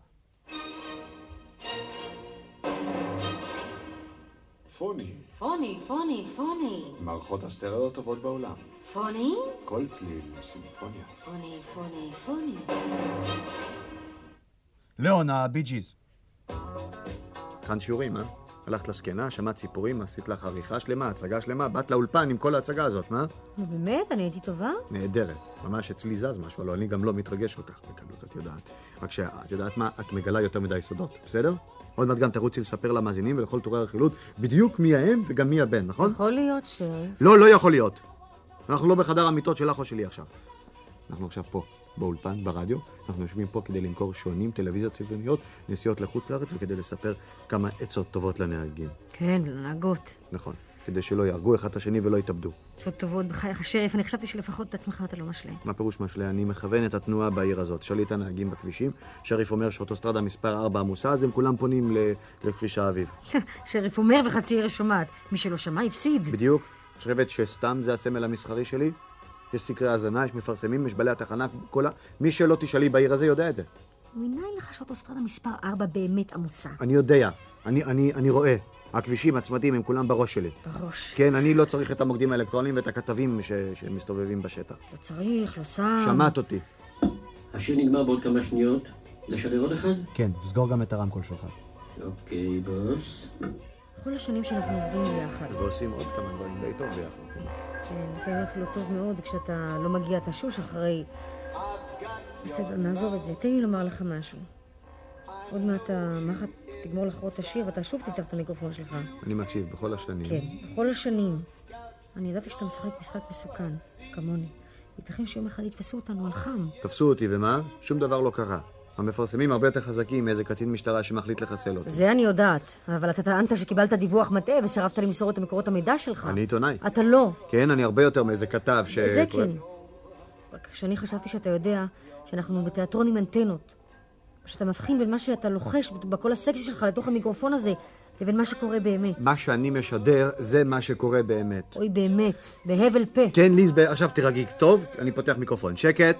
פוני, פוני, פוני, פוני. מערכות הסטריאו הטובות בעולם. פוני? כל צליל סימפוניה. פוני, פוני, פוני. ליאון, הבי ג'יז. כאן שיעורים, אה? הלכת לזקנה, שמעת סיפורים, עשית לך עריכה שלמה, הצגה שלמה, באת לאולפן עם כל ההצגה הזאת, מה? נו, באמת? אני הייתי טובה? נהדרת. ממש אצלי זז משהו, הלוא אני גם לא מתרגש כל כך בקלות, את יודעת. רק שאת יודעת מה, את מגלה יותר מדי סודות, בסדר? עוד מעט גם תרוצי לספר למאזינים ולכל טורי הרכילות בדיוק מי האם וגם מי הבן, נכון? יכול להיות, שריף. לא, לא יכול להיות. אנחנו לא בחדר המיטות שלך או שלי עכשיו. אנחנו עכשיו פה, באולפן, ברדיו. אנחנו יושבים פה כדי למכור שעונים, טלוויזיות צבעוניות, נסיעות לחוץ לארץ וכדי לספר כמה עצות טובות לנהגים. כן, ולנהגות. נכון. כדי שלא יהרגו אחד את השני ולא יתאבדו. עצות טובות בחייך, שריף. אני חשבתי שלפחות את עצמך אתה לא משלה. מה פירוש משלה? אני מכוון את התנועה בעיר הזאת. שאלי את הנהגים בכבישים, שריף אומר שאוטוסטרדה מספר 4 עמוסה, אז הם כולם פונים לכביש האביב. שריף אומר וחצי עיר שומעת. מי שלא שמע, הפסיד. בדיוק. את חושבת שסתם זה הסמל המסחרי שלי? יש סקרי האזנה, יש מפרסמים, יש בעלי התחנה, כל ה... מי שלא תשאלי בעיר הזה יודע את זה. מניין לך שאוטוסטרדה מספר 4 באמת עמוסה? אני יודע, אני, אני, אני רואה. הכבישים, הצמתים, הם כולם בראש שלי. בראש. כן, אני לא צריך את המוקדים האלקטרוניים ואת הכתבים ש... שמסתובבים בשטח. לא צריך, לא שם. שמעת אותי. השיר נגמר בעוד כמה שניות. לשדר עוד אחד? כן, סגור גם את הרמקול שלך. אוקיי, בוס. כל השנים שאנחנו עובדים ביחד. ועושים עוד כמה דברים די טוב ביחד. כן. כן, לפעמים אפילו טוב מאוד כשאתה לא מגיע תשוש אחרי... בסדר, נעזוב את זה. תן לי לומר לך משהו. עוד מעט המחט תגמור לחרות את השיר ואתה שוב תפתח את המיקרופון שלך. אני מקשיב בכל השנים. כן, בכל השנים. אני ידעתי שאתה משחק משחק מסוכן, כמוני. ייתכן שיום אחד יתפסו אותנו על חם. תפסו אותי, ומה? שום דבר לא קרה. המפרסמים הרבה יותר חזקים מאיזה קצין משטרה שמחליט לחסל אותי. זה אני יודעת, אבל אתה טענת שקיבלת דיווח מטעה וסירבת למסור את מקורות המידע שלך. אני עיתונאי. אתה לא. כן, אני הרבה יותר מאיזה כתב ש... זה כן. רק שאני חשבתי שאתה יודע שאנחנו בתיאטרון עם אנטנות. שאתה מבחין בין מה שאתה לוחש בקול הסקסי שלך לתוך המיקרופון הזה, לבין מה שקורה באמת. מה שאני משדר, זה מה שקורה באמת. אוי, באמת, בהבל פה. כן, ליז, עכשיו תירגעי טוב, אני פותח מיקרופון. שקט.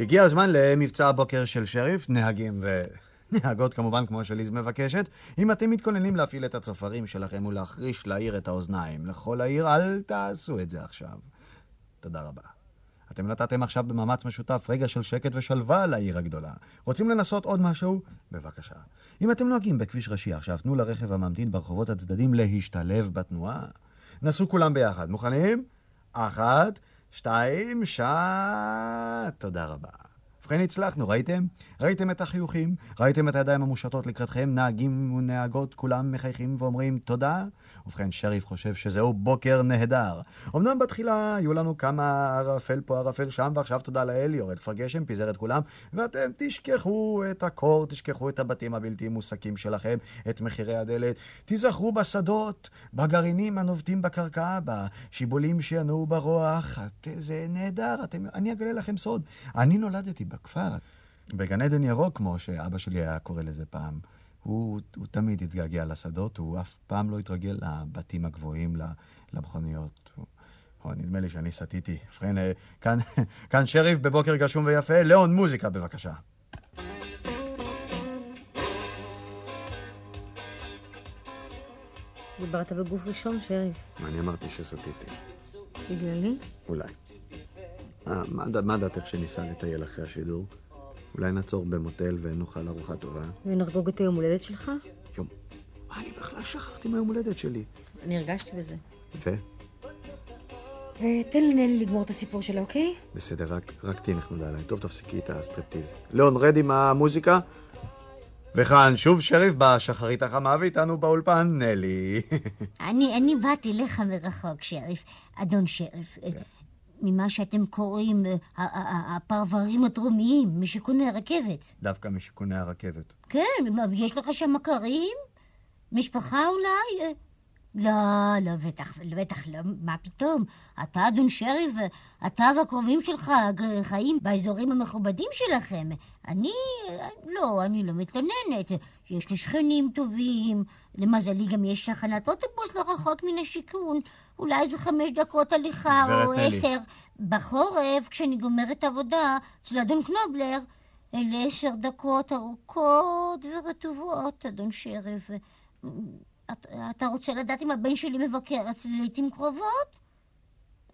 הגיע הזמן למבצע הבוקר של שריף, נהגים ונהגות כמובן, כמו שליז מבקשת. אם אתם מתכוננים להפעיל את הצופרים שלכם ולהחריש לעיר את האוזניים, לכל העיר, אל תעשו את זה עכשיו. תודה רבה. אתם נתתם עכשיו במאמץ משותף רגע של שקט ושלווה לעיר הגדולה. רוצים לנסות עוד משהו? בבקשה. אם אתם נוהגים בכביש ראשי עכשיו, תנו לרכב הממתין ברחובות הצדדים להשתלב בתנועה. נסו כולם ביחד. מוכנים? אחת, שתיים, שעת. תודה רבה. ובכן הצלחנו, ראיתם? ראיתם את החיוכים? ראיתם את הידיים המושטות לקראתכם? נהגים ונהגות כולם מחייכים ואומרים תודה? ובכן, שריף חושב שזהו בוקר נהדר. אמנם בתחילה היו לנו כמה ערפל פה, ערפל שם, ועכשיו תודה לאל, יורד כפר גשם, פיזר את כולם, ואתם תשכחו את הקור, תשכחו את הבתים הבלתי מוסקים שלכם, את מחירי הדלת. תיזכרו בשדות, בגרעינים הנובטים בקרקע, בשיבולים שינועו ברוח. את, זה נהדר, אתם, אני אגלה לכם סוד. אני נולדתי בכפר, בגן עדן ירוק, כמו שאבא שלי היה קורא לזה פעם. הוא, הוא תמיד התגעגע לשדות, הוא אף פעם לא התרגל לבתים הגבוהים, למכוניות. הוא- או, נדמה לי שאני סטיתי. ובכן, כאן, כאן שריף בבוקר גשום ויפה. ליאון, מוזיקה בבקשה. דיברת בגוף ראשון, שריף. אני אמרתי שסטיתי. בגללי? אולי. אה, מה, דעתך שניסע לטייל אחרי השידור? אולי נעצור במוטל ונאכל ארוחה טובה? ונחגוג את היום הולדת שלך? יום. מה, אני בכלל שכחתי מהיום הולדת שלי. אני הרגשתי בזה. יפה. ותן לנלי לגמור את הסיפור שלה, אוקיי? בסדר, רק, רק תהיי נחמדה עליי. טוב, תפסיקי את הסטריפטיז. ליאון, רד עם המוזיקה? וכאן שוב שריף בשחרית החמה ואיתנו באולפן נלי. אני, אני באתי לך מרחוק, שריף. אדון שריף, אה, ממה שאתם קוראים אה, הפרברים הדרומיים, משיכוני הרכבת. דווקא משיכוני הרכבת. כן, יש לך שם מכרים? משפחה אולי? אה, לא, לא, בטח, בטח לא, מה פתאום? אתה, אדון שריף, אה, אתה והקרובים שלך חיים באזורים המכובדים שלכם. אני, לא, אני לא מתלוננת. יש לי שכנים טובים, למזלי גם יש תחנת אוטובוס לא רחוק מן השיכון. אולי זה חמש דקות הליכה או. עשר. בחורף, כשאני גומרת עבודה אצל אדון קנובלר, אלה עשר דקות ארוכות ורטובות, אדון שרף. את, אתה רוצה לדעת אם הבן שלי מבקר אצלי לעיתים קרובות?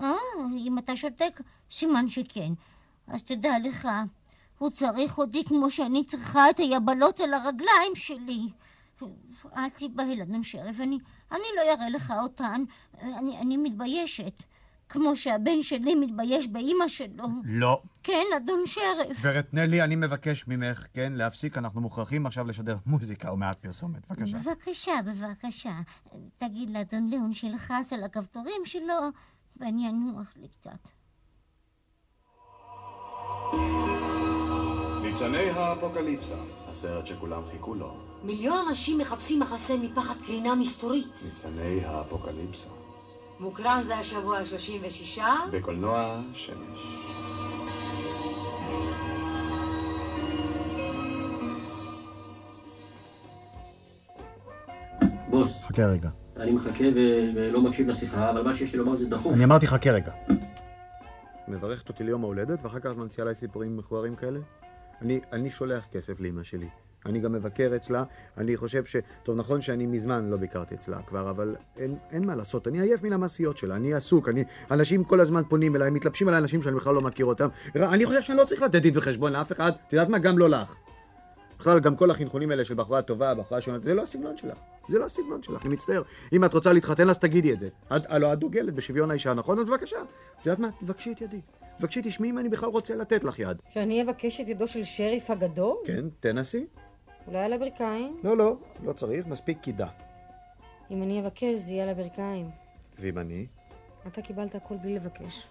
אה, אם אתה שותק, סימן שכן. אז תדע לך, הוא צריך אותי כמו שאני צריכה את היבלות על הרגליים שלי. אל תיבהל, אדון שרף, אני, אני לא אראה לך אותן. אני, אני מתביישת. כמו שהבן שלי מתבייש באימא שלו. לא. כן, אדון שרף. גברת נלי, אני מבקש ממך, כן, להפסיק, אנחנו מוכרחים עכשיו לשדר מוזיקה ומעט פרסומת. בבקשה. בבקשה, בבקשה. תגיד לאדון ליאון שילחץ על הכפתורים שלו, ואני אנוח לי קצת. ניצני האפוקליפסה, הסרט שכולם חיכו לו. מיליון אנשים מחפשים מחסה מפחד קרינה מסתורית. ניצני האפוקליפסה, מוקרן זה השבוע ה-36. בקולנוע שמש. בוס, חכה רגע. אני מחכה ו- ולא מקשיב לשיחה, אבל מה שיש לי לומר זה דחוף. אני אמרתי חכה רגע. מברכת אותי ליום ההולדת, ואחר כך את ממציאה עליי סיפורים מכוערים כאלה? אני, אני שולח כסף לאמא שלי. אני גם מבקר אצלה. אני חושב ש... טוב, נכון שאני מזמן לא ביקרתי אצלה כבר, אבל אין, אין מה לעשות. אני עייף מן המעשיות שלה, אני עסוק. אני... אנשים כל הזמן פונים אליי, מתלבשים על אנשים שאני בכלל לא מכיר אותם. אני חושב שאני לא צריך לתת דין וחשבון לאף אחד. את יודעת מה? גם לא לך. בכלל, גם כל החינכונים האלה של בחורה טובה, בחורה שונה, זה לא הסגנון שלך. זה לא הסגנון שלך, אני מצטער. אם את רוצה להתחתן, אז תגידי את זה. את, הלוא את דוגלת בשוויון האישה, נכון? אז בבקשה. את יודעת מה? תבקשי את ידי. תבקשי, תשמעי אם אני בכלל רוצה לתת לך יד. שאני אבקש את ידו של שריף הגדול? כן, תנסי. אולי על הברכיים? לא, לא, לא צריך, מספיק קידה. אם אני אבקש, זה יהיה על הברכיים. ואם אני? אתה קיבלת הכל בלי לבקש.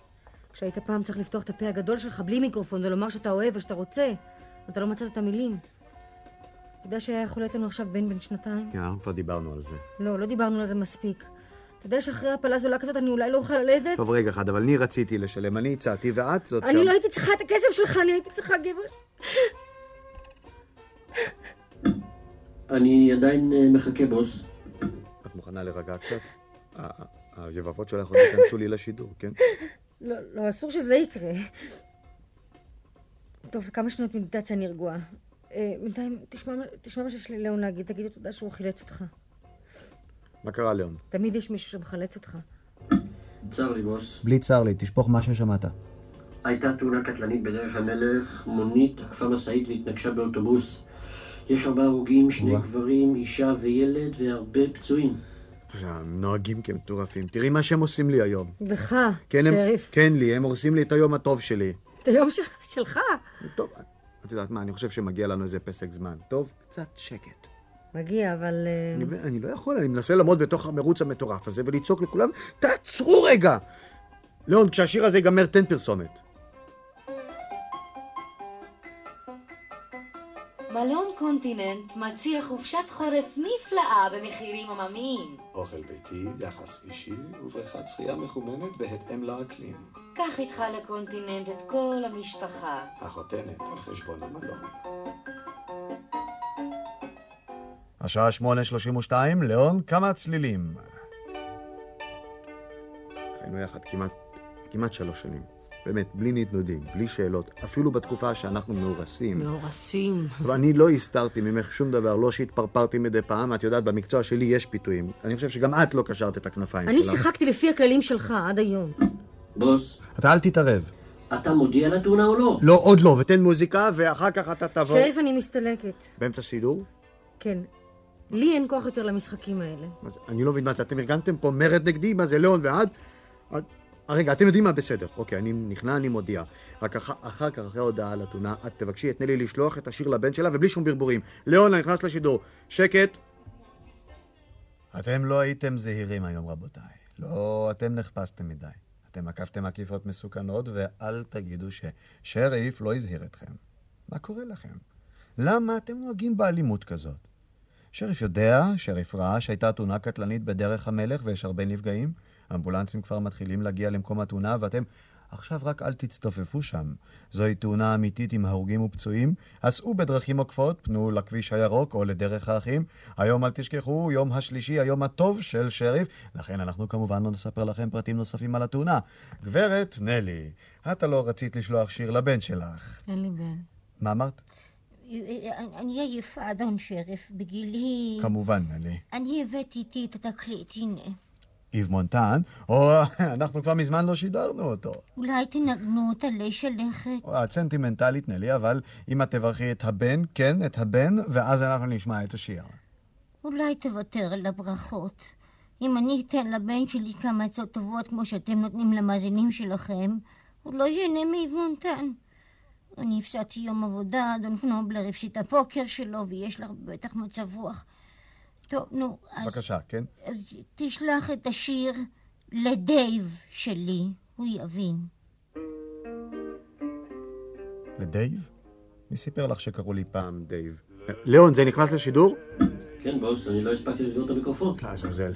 כשהיית פעם צריך לפתוח את הפה הגדול שלך בלי מיקרופון ולומר שאתה אוהב ושאתה רוצה, ואתה לא מצאת את המילים. אתה יודע שהיה יכול להיות לנו עכשיו בן בן שנתיים? כן, אנחנו כבר דיברנו על זה. לא, לא דיברנו על זה מספיק. אתה יודע שאחרי הפלה זולה כזאת אני אולי לא אוכל ללדת? טוב, רגע אחד, אבל אני רציתי לשלם, אני הצעתי, ואת זאת אני לא הייתי צריכה את הכסף שלך, אני הייתי צריכה גבר. אני עדיין אה, מחכה, בוס. את מוכנה להירגע קצת? ה- ה- היבבות שלך עוד ייכנסו לי לשידור, כן? לא, לא, אסור שזה יקרה. טוב, כמה שניות מדיטציה אני רגועה. אה, בינתיים, תשמע, מה שיש לליאון להגיד, תגיד לו תודה שהוא חילץ אותך. מה קרה, ליאון? תמיד יש מישהו שמחלץ אותך. צר לי, בוס. בלי צר לי, תשפוך מה ששמעת. הייתה תאונה קטלנית בדרך המלך, מונית עקפה משאית והתנגשה באוטובוס. יש ארבעה הרוגים, שני וואו. גברים, אישה וילד והרבה פצועים. הם נוהגים כמטורפים. תראי מה שהם עושים לי היום. לך, כן, הם, שריף. כן לי, הם הורסים לי את היום הטוב שלי. את היום של- שלך. טוב, את יודעת מה, אני חושב שמגיע לנו איזה פסק זמן. טוב, קצת שקט. מגיע, אבל... אה, אני, אני לא יכול, אני מנסה לעמוד בתוך המרוץ המטורף הזה ולצעוק לכולם, תעצרו רגע! ליאון, כשהשיר הזה ייגמר, תן פרסומת. קונטיננט מציע חופשת חורף נפלאה במחירים עממיים. אוכל ביתי, יחס אישי ובריכת שחייה מחוממת בהתאם לאקלים. קח איתך לקונטיננט את כל המשפחה. החותנת על חשבון המלון. השעה 8.32, ליאון, כמה צלילים? חיינו יחד כמעט, כמעט שלוש שנים. באמת, בלי נדנודים, בלי שאלות, אפילו בתקופה שאנחנו מאורסים. מאורסים. אבל אני לא הסתרתי ממך שום דבר, לא שהתפרפרתי מדי פעם, את יודעת, במקצוע שלי יש פיתויים. אני חושב שגם את לא קשרת את הכנפיים אני שלך. שיחקתי לפי הכללים שלך עד היום. בוס, אתה אל תתערב. אתה מודיע על התאונה או לא? לא, עוד לא, ותן מוזיקה, ואחר כך אתה תבוא... שריף, אני מסתלקת. באמצע סידור? כן. לי אין כוח יותר למשחקים האלה. זה, אני לא מבין מה זה, אתם ארגנתם פה מרד נגדי? מה זה, ליאון ועד? את, רגע, אתם יודעים מה? בסדר. אוקיי, אני נכנע, אני מודיע. רק אח... אחר כך, אחרי ההודעה על התאונה, את תבקשי את נלי לשלוח את השיר לבן שלה, ובלי שום ברבורים. ליאון, אני נכנס לשידור. שקט. אתם לא הייתם זהירים היום, רבותיי. לא, אתם נחפשתם מדי. אתם עקפתם עקיפות מסוכנות, ואל תגידו ששריף לא הזהיר אתכם. מה קורה לכם? למה אתם נוהגים באלימות כזאת? שריף יודע, שריף ראה שהייתה תאונה קטלנית בדרך המלך ויש הרבה נפגעים. האמבולנסים כבר מתחילים להגיע למקום התאונה, ואתם עכשיו רק אל תצטופפו שם. זוהי תאונה אמיתית עם הרוגים ופצועים. הסעו בדרכים עוקפות, פנו לכביש הירוק או לדרך האחים. היום אל תשכחו, יום השלישי, היום הטוב של שריף. לכן אנחנו כמובן לא נספר לכם פרטים נוספים על התאונה. גברת נלי, אתה לא רצית לשלוח שיר לבן שלך. אין לי בן. מה אמרת? אני עייפה, אדון שריף, בגילי... כמובן, נלי. אני הבאתי איתי את התקליט, הנה. איב מונטן, או אנחנו כבר מזמן לא שידרנו אותו. אולי תנגנו אותה לי שלכת? את סנטימנטלית, נלי, אבל אם את תברכי את הבן, כן, את הבן, ואז אנחנו נשמע את השיר. אולי תוותר על הברכות. אם אני אתן לבן שלי כמה עצות טובות כמו שאתם נותנים למאזינים שלכם, הוא לא ייהנה מאיבונתן. אני הפסדתי יום עבודה, אדון קנובלר הפסיד את הפוקר שלו, ויש לך בטח מצב רוח. טוב, נו, אז בבקשה, כן? אז תשלח את השיר לדייב שלי, הוא יבין. לדייב? מי סיפר לך שקראו לי פעם דייב? ליאון, זה נכנס לשידור? כן, בוס, אני לא הספקתי לסגור את המיקרופון. לעזאזל.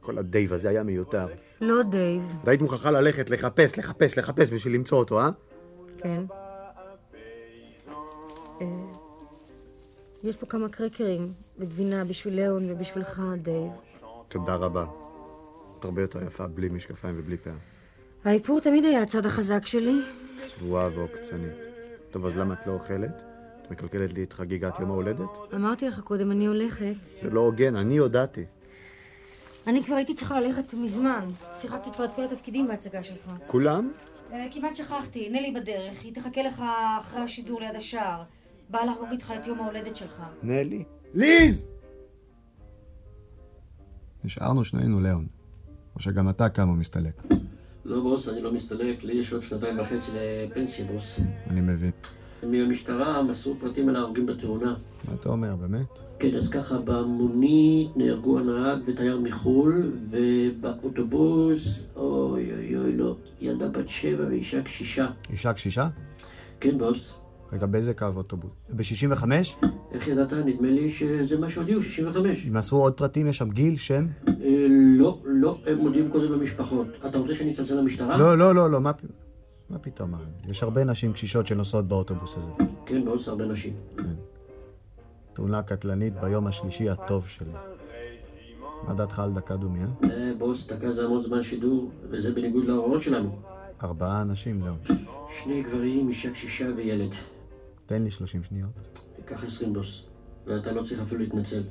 כל הדייב הזה היה מיותר. לא דייב. והיית מוכרחה ללכת לחפש, לחפש, לחפש בשביל למצוא אותו, אה? כן. יש פה כמה קרקרים וגבינה בשביל ליאון ובשבילך, דייב. תודה רבה. את הרבה יותר יפה בלי משקפיים ובלי פאה. האיפור תמיד היה הצד החזק שלי. צבועה ועוקצנית. טוב, אז למה את לא אוכלת? את מקלקלת לי את חגיגת יום ההולדת? אמרתי לך קודם, אני הולכת. זה לא הוגן, אני הודעתי. אני כבר הייתי צריכה ללכת מזמן. שיחקתי כבר את כל התפקידים בהצגה שלך. כולם? אה, כמעט שכחתי, נלי בדרך, היא תחכה לך אחרי השידור ליד השער. באה לחגוג איתך את יום ההולדת שלך. נלי? ליז! נשארנו שנינו, ליאון. או שגם אתה קם ומסתלק. לא, בוס, אני לא מסתלק, לי יש עוד שנתיים וחצי לפנסיה, בוס. אני מבין. מהמשטרה מסרו פרטים על ההרוגים בתאונה. מה אתה אומר, באמת? כן, אז ככה, במונית נהרגו הנהג ותייר מחו"ל, ובאוטובוס, אוי אוי אוי, לא, ילדה בת שבע ואישה קשישה. אישה קשישה? כן, בוס. רגע, באיזה קו אוטובוס? ב-65? איך ידעת? נדמה לי שזה מה שהודיעו, 65. אם מסרו עוד פרטים, יש שם גיל, שם? אה, לא, לא, הם מודיעים קודם למשפחות. אתה רוצה שאני אצלצל למשטרה? לא, לא, לא, לא, מה מה פתאום? יש הרבה נשים קשישות שנוסעות באוטובוס הזה. כן, בוס, הרבה נשים. תאונה קטלנית ביום השלישי הטוב שלי. מה דעתך על דקה דומיה? אה, בוס, דקה זה המון זמן שידור, וזה בניגוד להוראות שלנו. ארבעה אנשים, לא. שני גברים, אישה קשישה וילד. תן לי 30 שניות. קח 20 בוס, ואתה לא צריך אפילו להתנצל.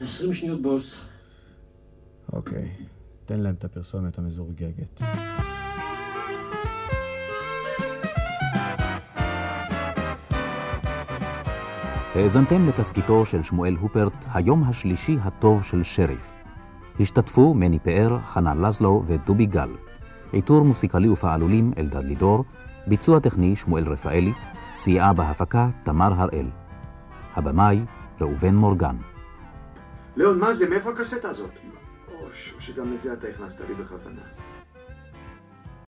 עשרים שניות בוס. אוקיי, תן להם את הפרסומת המזורגגת. האזנתם לתסקיתו של שמואל הופרט, היום השלישי הטוב של שריף. השתתפו מני פאר, חנן לזלו ודובי גל. עיטור מוסיקלי ופעלולים אלדד לידור, ביצוע טכני שמואל רפאלי, סייעה בהפקה תמר הראל. הבמאי ראובן מורגן. ליאון, מה זה? מאיפה הקסטה הזאת? או שגם את זה אתה הכנסת לי בכוונה.